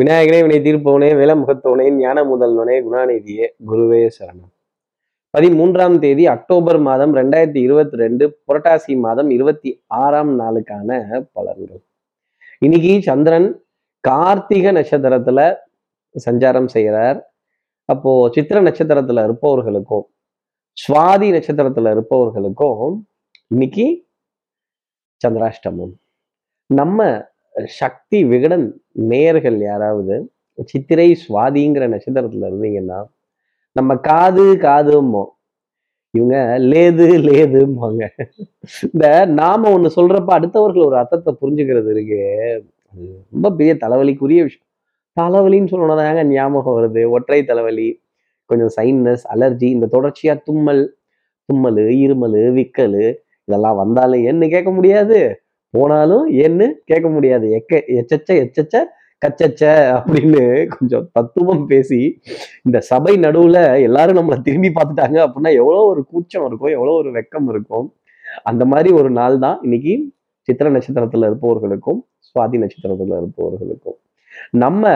விநாயகனே வினை தீர்ப்பவனே விலமுகத்தவனே ஞான முதல்வனே குணாநிதியே குருவே சரணம். பதிமூன்றாம் தேதி அக்டோபர் மாதம் ரெண்டாயிரத்தி இருபத்தி ரெண்டு புரட்டாசி மாதம் இருபத்தி ஆறாம் நாளுக்கான பலன்கள். இன்னைக்கு சந்திரன் கார்த்திக நட்சத்திரத்துல சஞ்சாரம் செய்கிறார் அப்போ சித்திர நட்சத்திரத்துல இருப்பவர்களுக்கும் சுவாதி நட்சத்திரத்துல இருப்பவர்களுக்கும் இன்னைக்கு சந்திராஷ்டமம். நம்ம சக்தி விகடன் நேயர்கள் யாராவது சித்திரை சுவாதிங்கிற நட்சத்திரத்துல இருந்தீங்கன்னா நம்ம காது காதுமோ இவங்க லேது லேதும்பாங்க. இந்த நாம ஒண்ணு சொல்றப்ப அடுத்தவர்கள் ஒரு அர்த்தத்தை புரிஞ்சுக்கிறது இருக்கு அது ரொம்ப பெரிய தலைவலிக்குரிய விஷயம். தலைவலின்னு சொல்லணும்தாங்க ஞாபகம் வருது. ஒற்றை தலைவலி கொஞ்சம் சைன்னஸ் அலர்ஜி இந்த தொடர்ச்சியா தும்மல் தும்மல் இருமல் விக்கல் இதெல்லாம் வந்தாலும் என்ன கேட்க முடியாது. போனாலும் ஏன்னு கேட்க முடியாது. எக்க எச்சச்ச எச்சச்ச கச்சச்ச அப்படின்னு கொஞ்சம் தத்துவம் பேசி இந்த சபை நடுவுல எல்லாரும் நம்மளை திரும்பி பார்த்துட்டாங்க அப்படின்னா எவ்வளோ ஒரு கூச்சம் இருக்கும் எவ்வளோ ஒரு வெக்கம் இருக்கும். அந்த மாதிரி ஒரு நாள் தான் இன்னைக்கு சித்திர நட்சத்திரத்துல இருப்பவர்களுக்கும் சுவாதி நட்சத்திரத்துல இருப்பவர்களுக்கும். நம்ம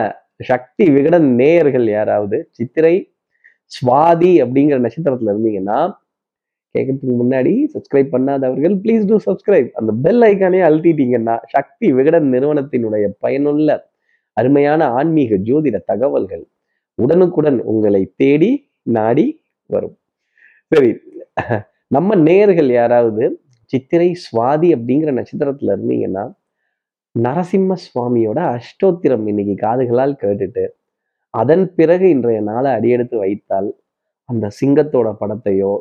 சக்தி விகடன் நேயர்கள் யாராவது சித்திரை சுவாதி அப்படிங்கிற நட்சத்திரத்துல இருந்தீங்கன்னா கேட்கறதுக்கு முன்னாடி சப்ஸ்கிரைப் பண்ணாதவர்கள் ப்ளீஸ் டூ சப்ஸ்கிரைப் அந்த பெல் ஐக்கானே அழுத்திட்டீங்கன்னா சக்தி விகடன் நிறுவனத்தினுடைய பயனுள்ள அருமையான ஆன்மீக ஜோதிட தகவல்கள் உடனுக்குடன் உங்களை தேடி நாடி வரும். சரி நம்ம நேயர்கள் யாராவது சித்திரை சுவாதி அப்படிங்கிற நட்சத்திரத்துல இருந்தீங்கன்னா நரசிம்ம சுவாமியோட அஷ்டோத்திரம் இன்னைக்கு காதுகளால் கேட்டுட்டு அதன் பிறகு இன்றைய நாளை அடியெடுத்து வைத்தால் அந்த சிங்கத்தோட படத்தையோ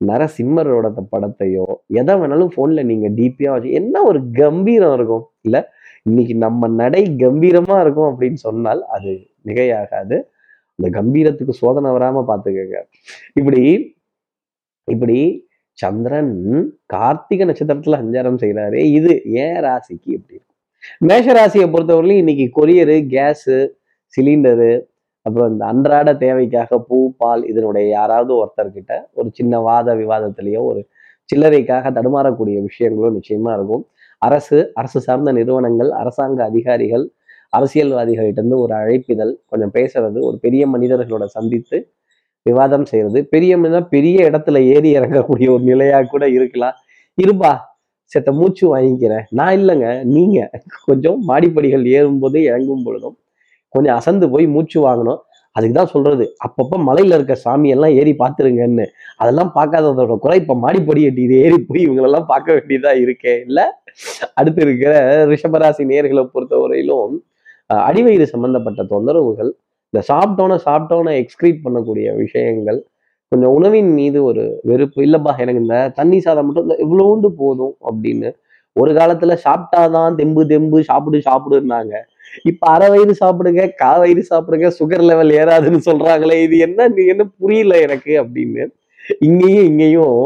நரசிம்மரோட படத்தையோ எதை வேணாலும் ஃபோன்ல நீங்க டிபியா வச்சு என்ன ஒரு கம்பீரம் இருக்கும்? இல்ல இன்னைக்கு நம்ம நடை கம்பீரமா இருக்கும் அப்படின்னு சொன்னால் அது மிகையாகாது. அந்த கம்பீரத்துக்கு சோதனை வராம பாத்துக்கங்க. இப்படி இப்படி சந்திரன் கார்த்திகை நட்சத்திரத்துல சஞ்சாரம் செய்கிறாரு இது ஏன் ராசிக்கு எப்படி இருக்கும்? மேஷ ராசியை பொறுத்தவரையிலும் இன்னைக்கு கொரியரு கேஸு சிலிண்டரு அப்புறம் இந்த அன்றாட தேவைக்காக பூ பால் இதனுடைய யாராவது ஒருத்தர்கிட்ட ஒரு சின்ன வாத விவாதத்திலேயோ ஒரு சில்லறைக்காக தடுமாறக்கூடிய விஷயங்களும் நிச்சயமா இருக்கும். அரசு அரசு சார்ந்த நிறுவனங்கள் அரசாங்க அதிகாரிகள் அரசியல்வாதிகள்கிட்டருந்து ஒரு அழைப்பிதழ் கொஞ்சம் பேசுறது ஒரு பெரிய மனிதர்களோட சந்தித்து விவாதம் செய்யறது பெரிய மனிதன் பெரிய இடத்துல ஏறி இறங்கக்கூடிய ஒரு நிலையா கூட இருக்கலாம். இருப்பா செத்த மூச்சு வாங்கிக்கிறேன். நான் இல்லைங்க நீங்க. கொஞ்சம் மாடிப்படிகள் ஏறும் போது இறங்கும் பொழுதும் கொஞ்சம் அசந்து போய் மூச்சு வாங்கணும். அதுக்கு தான் சொல்றது. அப்பப்போ மலையில இருக்க சாமி எல்லாம் ஏறி பார்த்துருங்கன்னு. அதெல்லாம் பார்க்காததோட குறை இப்ப மாடிப்படி எட்டி ஏறி போய் இவங்களெல்லாம் பார்க்க வேண்டியதா இருக்கே. இல்ல? அடுத்து இருக்கிற ரிஷபராசி நேர்களை பொறுத்தவரையிலும் அடிவயிறு சம்பந்தப்பட்ட தொந்தரவுகள் இந்த சாப்பிட்டோன சாப்பிட்டோன எக்ஸ்கிரீட் பண்ணக்கூடிய விஷயங்கள் கொஞ்சம் உணவின் மீது ஒரு வெறுப்பு இல்லப்பா எனக்கு இந்த தண்ணி சாதம் மட்டும் இந்த இவ்வளோண்டு போதும் அப்படின்னு ஒரு காலத்துல சாப்பிட்டாதான் தெம்பு தெம்பு சாப்பிடு சாப்பிடுன்னாங்க. இப்ப அரை வயிறு சாப்பிடுங்க கா வயிறு சாப்பிடுங்க சுகர் லெவல் ஏறாதுன்னு சொல்றாங்களே இது என்ன நீ என்ன புரியல எனக்கு அப்படின்னு இங்கேயும் இங்கேயும்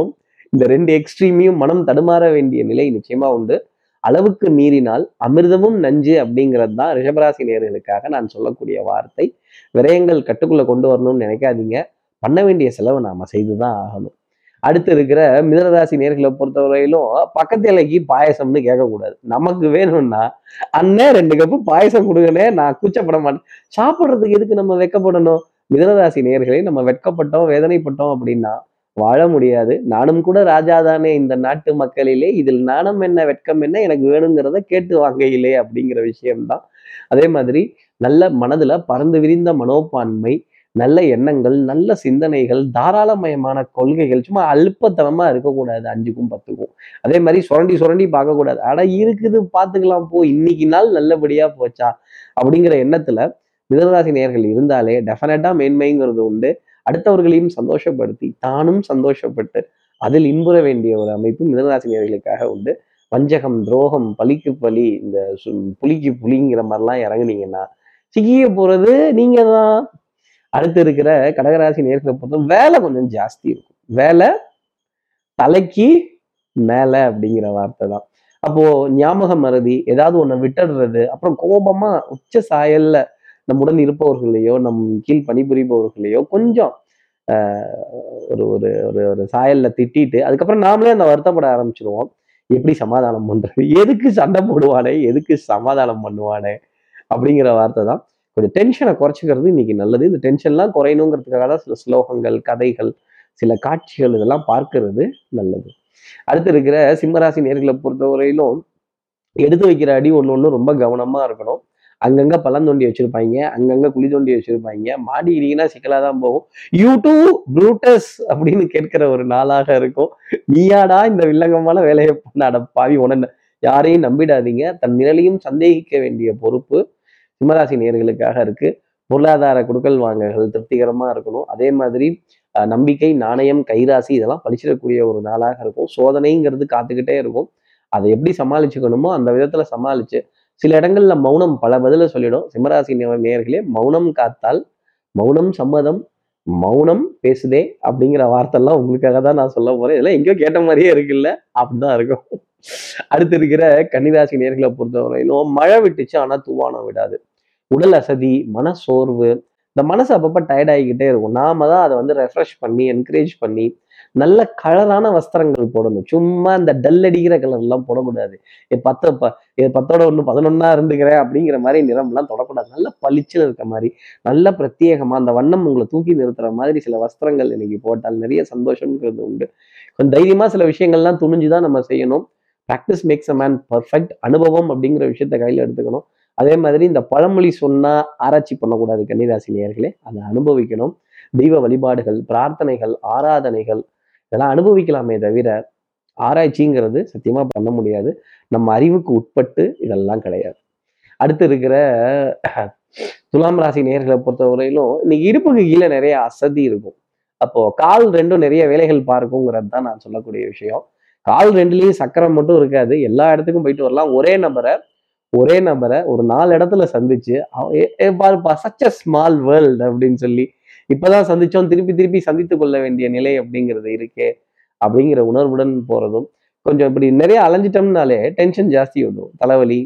இந்த ரெண்டு எக்ஸ்ட்ரீமையும் மனம் தடுமாற வேண்டிய நிலை நிச்சயமா உண்டு. அளவுக்கு மீறினால் அமிர்தமும் நஞ்சு அப்படிங்கிறது தான் ரிஷபராசி நேர்களுக்காக நான் சொல்லக்கூடிய வார்த்தை. விரயங்கள் கட்டுக்குள்ள கொண்டு வரணும்னு நினைக்காதீங்க. பண்ண வேண்டிய செலவை நாம செய்துதான் ஆகணும். அடுத்து இருக்கிற மிதனராசி நேர்களை பொறுத்தவரையிலும் பக்கத்து இலைக்கு பாயசம்னு கேட்கக்கூடாது. நமக்கு வேணும்னா அண்ணே ரெண்டு கப்பு பாயசம் கொடுங்கண்ணே நான் கூச்சப்பட மாட்டேன். சாப்பிட்றதுக்கு எதுக்கு நம்ம வெக்கப்படணும்? மிதனராசி நேர்களை நம்ம வெட்கப்பட்டோம் வேதனைப்பட்டோம் அப்படின்னா வாழ முடியாது. நானும் கூட ராஜாதானே இந்த நாட்டு மக்களிலே. இதில் நாணம் என்ன வெட்கம் என்ன எனக்கு வேணுங்கிறத கேட்டு வாங்கையிலே அப்படிங்கிற விஷயம்தான். அதே மாதிரி நல்ல மனதுல பறந்து விரிந்த மனோப்பான்மை நல்ல எண்ணங்கள் நல்ல சிந்தனைகள் தாராளமயமான கொள்கைகள் சும்மா அல்பத்தனமா இருக்கக்கூடாது அஞ்சுக்கும் பத்துக்கும். அதே மாதிரி சுரண்டி சுரண்டி பார்க்கக்கூடாது. ஆனா இருக்குது பார்த்துக்கலாம் போ இன்னைக்கு நாள் நல்லபடியா போச்சா? அப்படிங்கிற எண்ணத்துல மிதனராசி நேர்கள் இருந்தாலே டெஃபினட்டா மேன்மைங்கிறது உண்டு. அடுத்தவர்களையும் சந்தோஷப்படுத்தி தானும் சந்தோஷப்பட்டு அதில் இன்புற வேண்டிய ஒரு அமைப்பு மிதனராசி நேர்களுக்காக உண்டு. வஞ்சகம் துரோகம் பலிக்கு பலி இந்த சு- புலிக்கு புலிங்கிற மாதிரிலாம் இறங்குனீங்கன்னா சிக்கிய போறது நீங்க தான் அடுத்து இருக்கிற கடகராசி நேர்களை பொறுத்தவரை வேலை கொஞ்சம் ஜாஸ்தி இருக்கும். வேலை தலைக்கு மேல அப்படிங்கிற வார்த்தை தான். அப்போ ஞாபக மறதி ஏதாவது ஒண்ணு விட்டுடுறது அப்புறம் கோபமா உச்ச சாயல்ல நம்முடன் இருப்பவர்களையோ நம் கீழ் பணிபுரிபவர்களையோ கொஞ்சம் ஆஹ், ஒரு ஒரு ஒரு ஒரு சாயல்ல திட்டிட்டு அதுக்கப்புறம் நாமளே அந்த வருத்தப்பட ஆரம்பிச்சிருவோம். எப்படி சமாதானம் பண்றது? எதுக்கு சண்டை போடுவானே? எதுக்கு சமாதானம் பண்ணுவானே? அப்படிங்கிற வார்த்தை தான். கொஞ்சம் டென்ஷனை குறைச்சிக்கிறது இன்னைக்கு நல்லது. இந்த டென்ஷன்லாம் குறையணுங்கிறதுக்காக தான் சில ஸ்லோகங்கள் கதைகள் சில காட்சிகள் இதெல்லாம் பார்க்கறது நல்லது. அடுத்து இருக்கிற சிம்மராசி நேர்களை பொறுத்தவரையிலும் எடுத்து வைக்கிற அடி ஒன்று ஒன்று ரொம்ப கவனமா இருக்கணும். அங்கங்கே பழம் தோண்டி வச்சுருப்பாங்க. அங்கங்கே குழி தோண்டி வச்சுருப்பாங்க. மாடி இடிங்கன்னா சிக்கலாக தான் போகும். யூ டூ ப்ரூட்டஸ் அப்படின்னு கேட்கிற ஒரு நாளாக இருக்கும். நீயாடா இந்த வில்லங்கமான வேலையை பண்ணாட பாவி உடனே யாரையும் நம்பிடாதீங்க. தன் நிழலையும் சந்தேகிக்க வேண்டிய பொறுப்பு. சிம்மராசி நேர்களுக்காக இருக்கு. பொருளாதார குடுக்கல் வாங்கல்கள் திருப்திகரமா இருக்கணும். அதே மாதிரி நம்பிக்கை நாணயம் கைராசி இதெல்லாம் பழிச்சிடக்கூடிய ஒரு நாளாக இருக்கும். சோதனைங்கிறது காத்துக்கிட்டே இருக்கும். அதை எப்படி சமாளிச்சுக்கணுமோ அந்த விதத்துல சமாளிச்சு சில இடங்கள்ல மௌனம் பல பதில சொல்லிடும். சிம்மராசி நேர்களே நேயர்களே மௌனம் காத்தால் மௌனம் சம்மதம் மௌனம் பேசுதே அப்படிங்கிற வார்த்தைலாம் உங்களுக்காக தான் நான் சொல்ல போறேன். இதெல்லாம் எங்கேயோ கேட்ட மாதிரியே இருக்குல்ல? அப்படிதான் இருக்கும். அடுத்து இருக்கிற கன்னிராசி நேர்களை பொறுத்தவரையிலும் மழை விட்டுச்சு ஆனா தூவானம் விடாது. உடல் அசதி மனசோர்வு இந்த மனசு அப்பப்போ டயர்ட் ஆகிக்கிட்டே இருக்கும். நாம தான் அதை வந்து ரெஃப்ரெஷ் பண்ணி என்கரேஜ் பண்ணி நல்ல கலரான வஸ்திரங்கள் போடணும். சும்மா இந்த டல் அடிக்கிற கலர்லாம் போடக்கூடாது. ஏ பத்து ப பத்தோட ஒன்று பதினொன்னா இருந்துக்கிறேன் அப்படிங்கிற மாதிரி நிறம்லாம் தொடக்கூடாது. நல்ல பளிச்சுன்னு இருக்க மாதிரி நல்ல பிரத்யேகமாக அந்த வண்ணம் உங்களை தூக்கி நிறுத்துற மாதிரி சில வஸ்திரங்கள் இன்னைக்கு போட்டால் நிறைய சந்தோஷம்ங்கிறது உண்டு. கொஞ்சம் தைரியமாக சில விஷயங்கள்லாம் துணிஞ்சு தான் நம்ம செய்யணும். Practice makes a man perfect அனுபவம் அப்படிங்கிற விஷயத்த கையில் எடுத்துக்கணும். அதே மாதிரி இந்த பழமொழி சொன்னால் ஆராய்ச்சி பண்ணக்கூடாது கன்னிராசி நேயர்களே அதை அனுபவிக்கணும். தெய்வ வழிபாடுகள் பிரார்த்தனைகள் ஆராதனைகள் இதெல்லாம் அனுபவிக்கலாமே தவிர ஆராய்ச்சிங்கிறது சத்தியமா பண்ண முடியாது. நம்ம அறிவுக்கு உட்பட்டு இதெல்லாம் கிடையாது. அடுத்து இருக்கிற துலாம் ராசி நேர்களை பொறுத்தவரையிலும் இன்னைக்கு இடுப்புக்கு கீழே நிறைய அசதி இருக்கும். அப்போ கால் ரெண்டும் நிறைய வேலைகள் பார்க்குங்கிறது தான் நான் சொல்லக்கூடிய விஷயம். கால் ரெண்டுலேயும் சக்கரம் மட்டும் இருக்காது. எல்லா இடத்துக்கும் போயிட்டு வரலாம். ஒரே நபரை ஒரே நபரை ஒரு நாலு இடத்துல சந்திச்சு பாருப்பா சச் அ ஸ்மால் வேர்ல்டு அப்படின்னு சொல்லி இப்பதான் சந்திச்சோம் திருப்பி திருப்பி சந்தித்து கொள்ள வேண்டிய நிலை அப்படிங்கிறது இருக்கே அப்படிங்கிற உணர்வுடன் போறதும் கொஞ்சம் இப்படி நிறைய அலைஞ்சிட்டோம்னாலே டென்ஷன் ஜாஸ்தி வந்துடும் தலைவலி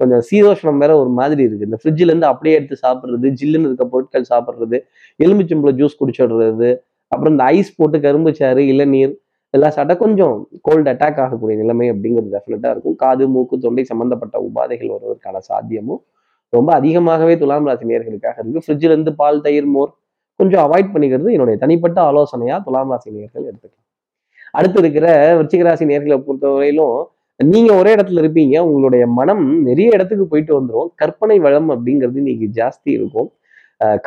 கொஞ்சம் சீதோஷணம் வேற ஒரு மாதிரி இருக்கு. இந்த ஃப்ரிட்ஜிலேருந்து அப்படியே எடுத்து சாப்பிட்றது ஜில்லுன்னு இருக்க பொருட்கள் சாப்பிட்றது எலுமிச்சம்பழம் ஜூஸ் குடிச்சிடுறது அப்புறம் இந்த ஐஸ் போட்டு கரும்பு சாறு இளநீர் இதெல்லாம் சாப்பிட்டா கொஞ்சம் கோல்டு அட்டாக் ஆகக்கூடிய நிலைமை அப்படிங்கிறது டெஃபினட்டாக இருக்கும். காது மூக்கு தொண்டை சம்மந்தப்பட்ட உபாதைகள் வருவதற்கான சாத்தியமும் ரொம்ப அதிகமாகவே துலாம் ராசி நேர்களுக்காக இருக்குது ஃப்ரிட்ஜிலேருந்து பால் தயிர் மோர் கொஞ்சம் அவாய்ட் பண்ணிக்கிறது என்னுடைய தனிப்பட்ட ஆலோசனையாக துலாம் ராசி நேர்கள் எடுத்துக்கலாம். அடுத்து இருக்கிற விருச்சிக ராசி நேர்களை பொறுத்தவரையிலும் நீங்க ஒரே இடத்துல இருப்பீங்க. உங்களுடைய மனம் நிறைய இடத்துக்கு போயிட்டு வந்துடும் கற்பனை வளம் அப்படிங்கிறது இன்னைக்கு ஜாஸ்தி இருக்கும்.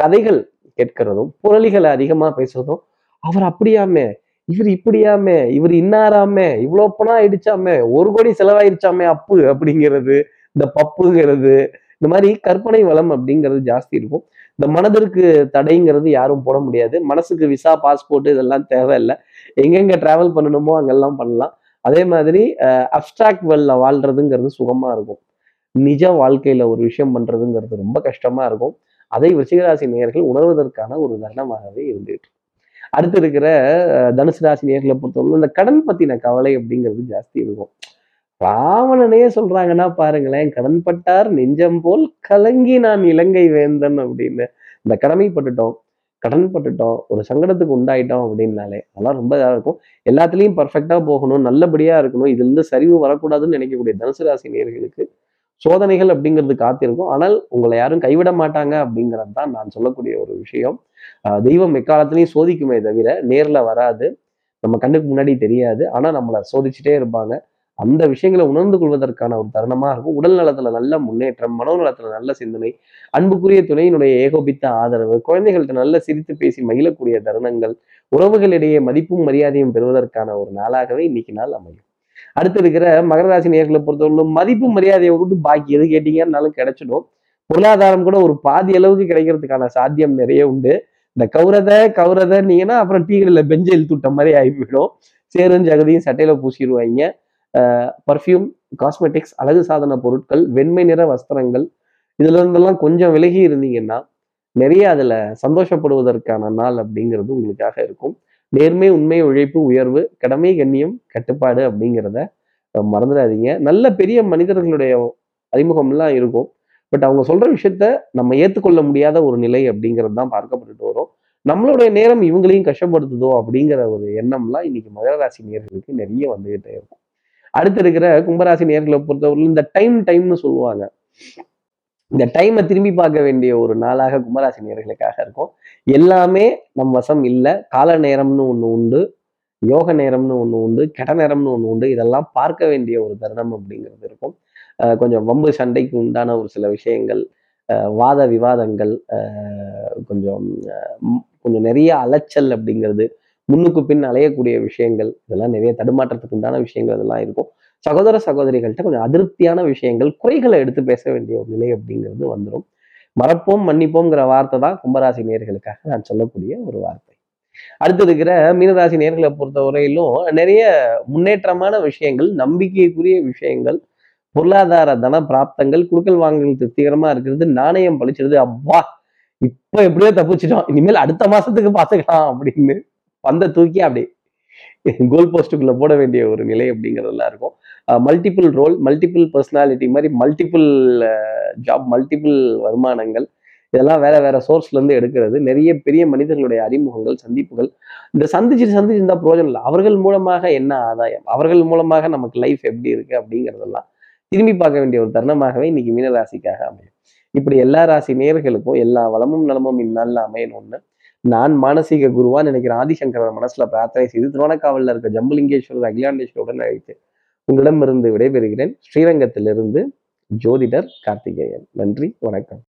கதைகள் கேட்கிறதும் புரளிகளை அதிகமா பேசுறதும் அவர் அப்படியாமே இவர் இப்படியாமே இவர் இன்னாராமே இவ்வளோ பணம் ஆயிடுச்சாமே ஒரு கோடி செலவாயிருச்சாமே அப்பு அப்படிங்கிறது இந்த பப்புங்கிறது இந்த மாதிரி கற்பனை வளம் அப்படிங்கிறது ஜாஸ்தி இருக்கும். இந்த மனதிற்கு தடைங்கிறது யாரும் போட முடியாது. மனசுக்கு விசா பாஸ்போர்ட் இதெல்லாம் தேவையில்லை. எங்கெங்க டிராவல் பண்ணணுமோ அங்கெல்லாம் பண்ணலாம். அதே மாதிரி அப்டிராக்ட் வேர்ல்ட்ல வாழ்றதுங்கிறது சுகமா இருக்கும். நிஜ வாழ்க்கையில ஒரு விஷயம் பண்றதுங்கிறது ரொம்ப கஷ்டமா இருக்கும். அதை விருச்சிகராசி நேயர்கள் உணர்வதற்கான ஒரு தருணமாகவே இருந்துட்டு அடுத்து இருக்கிற தனுசு ராசி நேர்களை பொறுத்தவரை இந்த கடன் பத்தின கவலை அப்படிங்கிறது ஜாஸ்தி இருக்கும். ராவணனே சொல்றாங்கன்னா பாருங்களேன் கடன் பட்டார் நெஞ்சம் போல் கலங்கி நான் இலங்கை வேந்தன் அப்படின்னு. இந்த கடமைப்பட்டுட்டோம் கடன் பட்டுட்டோம் ஒரு சங்கடத்துக்கு உண்டாயிட்டோம் அப்படின்னாலே அதெல்லாம் ரொம்ப இதாக இருக்கும். எல்லாத்துலேயும் பர்ஃபெக்டாக போகணும் நல்லபடியாக இருக்கணும் இதுலேருந்து சரிவு வரக்கூடாதுன்னு நினைக்கக்கூடிய தனுசு ராசி நேர்களுக்கு சோதனைகள் அப்படிங்கிறது காத்திருக்கும். ஆனால் உங்களை யாரும் கைவிட மாட்டாங்க அப்படிங்கிறது தான் நான் சொல்லக்கூடிய ஒரு விஷயம். ஆஹ் தெய்வம் எக்காலத்திலையும் சோதிக்குமே தவிர நேர்ல வராது. நம்ம கண்ணுக்கு முன்னாடி தெரியாது. ஆனால் நம்மளை சோதிச்சுட்டே இருப்பாங்க. அந்த விஷயங்களை உணர்ந்து கொள்வதற்கான ஒரு தருணமாக இருக்கும். உடல் நலத்துல நல்ல முன்னேற்றம் மனோநலத்துல நல்ல சிந்தனை அன்புக்குரிய துணையினுடைய ஏகோபித்த ஆதரவு குழந்தைகள்கிட்ட நல்ல சிரித்து பேசி மகிழக்கூடிய தருணங்கள் உறவுகளிடையே மதிப்பும் மரியாதையும் பெறுவதற்கான ஒரு நாளாகவே இன்னைக்கு நாள் அமையும். அடுத்து இருக்கிற மகர ராசி நேர்களை பொறுத்தவரையிலும் மதிப்பு மரியாதையை விட்டு பாக்கி எது கேட்டீங்கன்னாலும் கிடைச்சிடும். பொருளாதாரம் கூட ஒரு பாதி அளவுக்கு கிடைக்கிறதுக்கான சாத்தியம் நிறைய உண்டு. இந்த கௌரத கௌரத நீங்கன்னா அப்புறம் டீ கடையில் பெஞ்சு இழுத்து மாதிரி ஆகிவிடும். சேரும் ஜகதியும் சட்டையில பூசிடுவாங்க பர்ஃப்யூம் காஸ்மெட்டிக்ஸ் அழகு சாதன பொருட்கள் வெண்மை நிற வஸ்திரங்கள் இதுல இருந்தெல்லாம் கொஞ்சம் விலகி இருந்தீங்கன்னா நிறைய அதுல சந்தோஷப்படுவதற்கான நாள் அப்படிங்கிறது உங்களுக்காக இருக்கும். நேர்மை உண்மை உழைப்பு உயர்வு கடமை கண்ணியம் கட்டுப்பாடு அப்படிங்கிறத மறந்துடாதீங்க. நல்ல பெரிய மனிதர்களுடைய அறிமுகம்லாம் இருக்கும். பட் அவங்க சொல்ற விஷயத்த நம்ம ஏற்றுக்கொள்ள முடியாத ஒரு நிலை அப்படிங்கிறது தான் பார்க்கப்பட்டுட்டு வரும். நம்மளுடைய நேரம் இவங்களையும் கஷ்டப்படுத்துதோ அப்படிங்கிற ஒரு எண்ணம்லாம் இன்னைக்கு மகர ராசி நேர்களுக்கு நிறைய வந்துகிட்டே இருக்கும். அடுத்து இருக்கிற கும்பராசி நேர்களை பொறுத்தவரையிலும் இந்த டைம் டைம்னு சொல்லுவாங்க. இந்த டைமை திரும்பி பார்க்க வேண்டிய ஒரு நாளாக கும்பராசி நேர்களுக்காக இருக்கும். எல்லாமே நம் வசம் இல்லை. கால நேரம்னு ஒன்று உண்டு யோக நேரம்னு ஒன்று உண்டு கெட நேரம்னு ஒன்று உண்டு. இதெல்லாம் பார்க்க வேண்டிய ஒரு தருணம் அப்படிங்கிறது இருக்கும். கொஞ்சம் வம்பு சண்டைக்கு உண்டான ஒரு சில விஷயங்கள் வாத விவாதங்கள் கொஞ்சம் கொஞ்சம் நிறைய அலைச்சல் அப்படிங்கிறது முன்னுக்கு பின் அலையக்கூடிய விஷயங்கள் இதெல்லாம் நிறைய தடுமாற்றத்துக்கு உண்டான விஷயங்கள் இதெல்லாம் இருக்கும். சகோதர சகோதரிகள்கிட்ட கொஞ்சம் அதிருப்தியான விஷயங்கள் குறைகளை எடுத்து பேச வேண்டிய ஒரு நிலை அப்படிங்கிறது வந்துடும் மறப்போம் மன்னிப்போம்ங்கிற வார்த்தை தான் கும்பராசி நேர்களுக்காக நான் சொல்லக்கூடிய ஒரு வார்த்தை. அடுத்து இருக்கிற மீனராசி நேர்களை பொறுத்த வரையிலும் நிறைய முன்னேற்றமான விஷயங்கள் நம்பிக்கைக்குரிய விஷயங்கள் பொருளாதார தன பிராப்தங்கள் குடுக்கல் வாங்கல் திருப்திகரமா இருக்கிறது நாணயம் பழிச்சிருது அப்பா இப்ப எப்படியோ தப்பிச்சிட்டோம். இனிமேல் அடுத்த மாசத்துக்கு பாத்துக்கலாம் அப்படின்னு பந்த தூக்கி அப்படி கோல் போஸ்ட்டுக்குள்ள போட வேண்டிய ஒரு நிலை அப்படிங்கிறதெல்லாம் இருக்கும். மல்டிபிள் ரோல் மல்டிபிள் பர்சனாலிட்டி மாதிரி மல்டிபிள் ஜாப் மல்டிபிள் வருமானங்கள் இதெல்லாம் வேற வேற சோர்ஸ்ல இருந்து எடுக்கிறது. நிறைய பெரிய மனிதர்களுடைய அறிமுகங்கள் சந்திப்புகள். இந்த சந்திச்சு சந்திச்சிருந்தா பிரோஜனம் இல்லை. அவர்கள் மூலமாக என்ன ஆதாயம்? அவர்கள் மூலமாக நமக்கு லைஃப் எப்படி இருக்கு அப்படிங்கிறதெல்லாம் திரும்பி பார்க்க வேண்டிய ஒரு தருணமாகவே இன்னைக்கு மீனராசிக்காக அமையும். இப்படி எல்லா ராசி நேர்களுக்கும் எல்லா வளமும் நலமும் இந்நாளில் அமையணும்னு நான் மானசீக குருவா நினைக்கிற ஆதிசங்கரன் மனசுல பிரார்த்தனை செய்து திருவண்ணக்காவலில் இருக்க ஜம்புலிங்கேஸ்வரர் அகிலாண்டேஸ்வருடன் அழைத்து உங்களிடமிருந்து விடைபெறுகிறேன். ஸ்ரீரங்கத்திலிருந்து ஜோதிடர் கார்த்திகேயன். நன்றி வணக்கம்.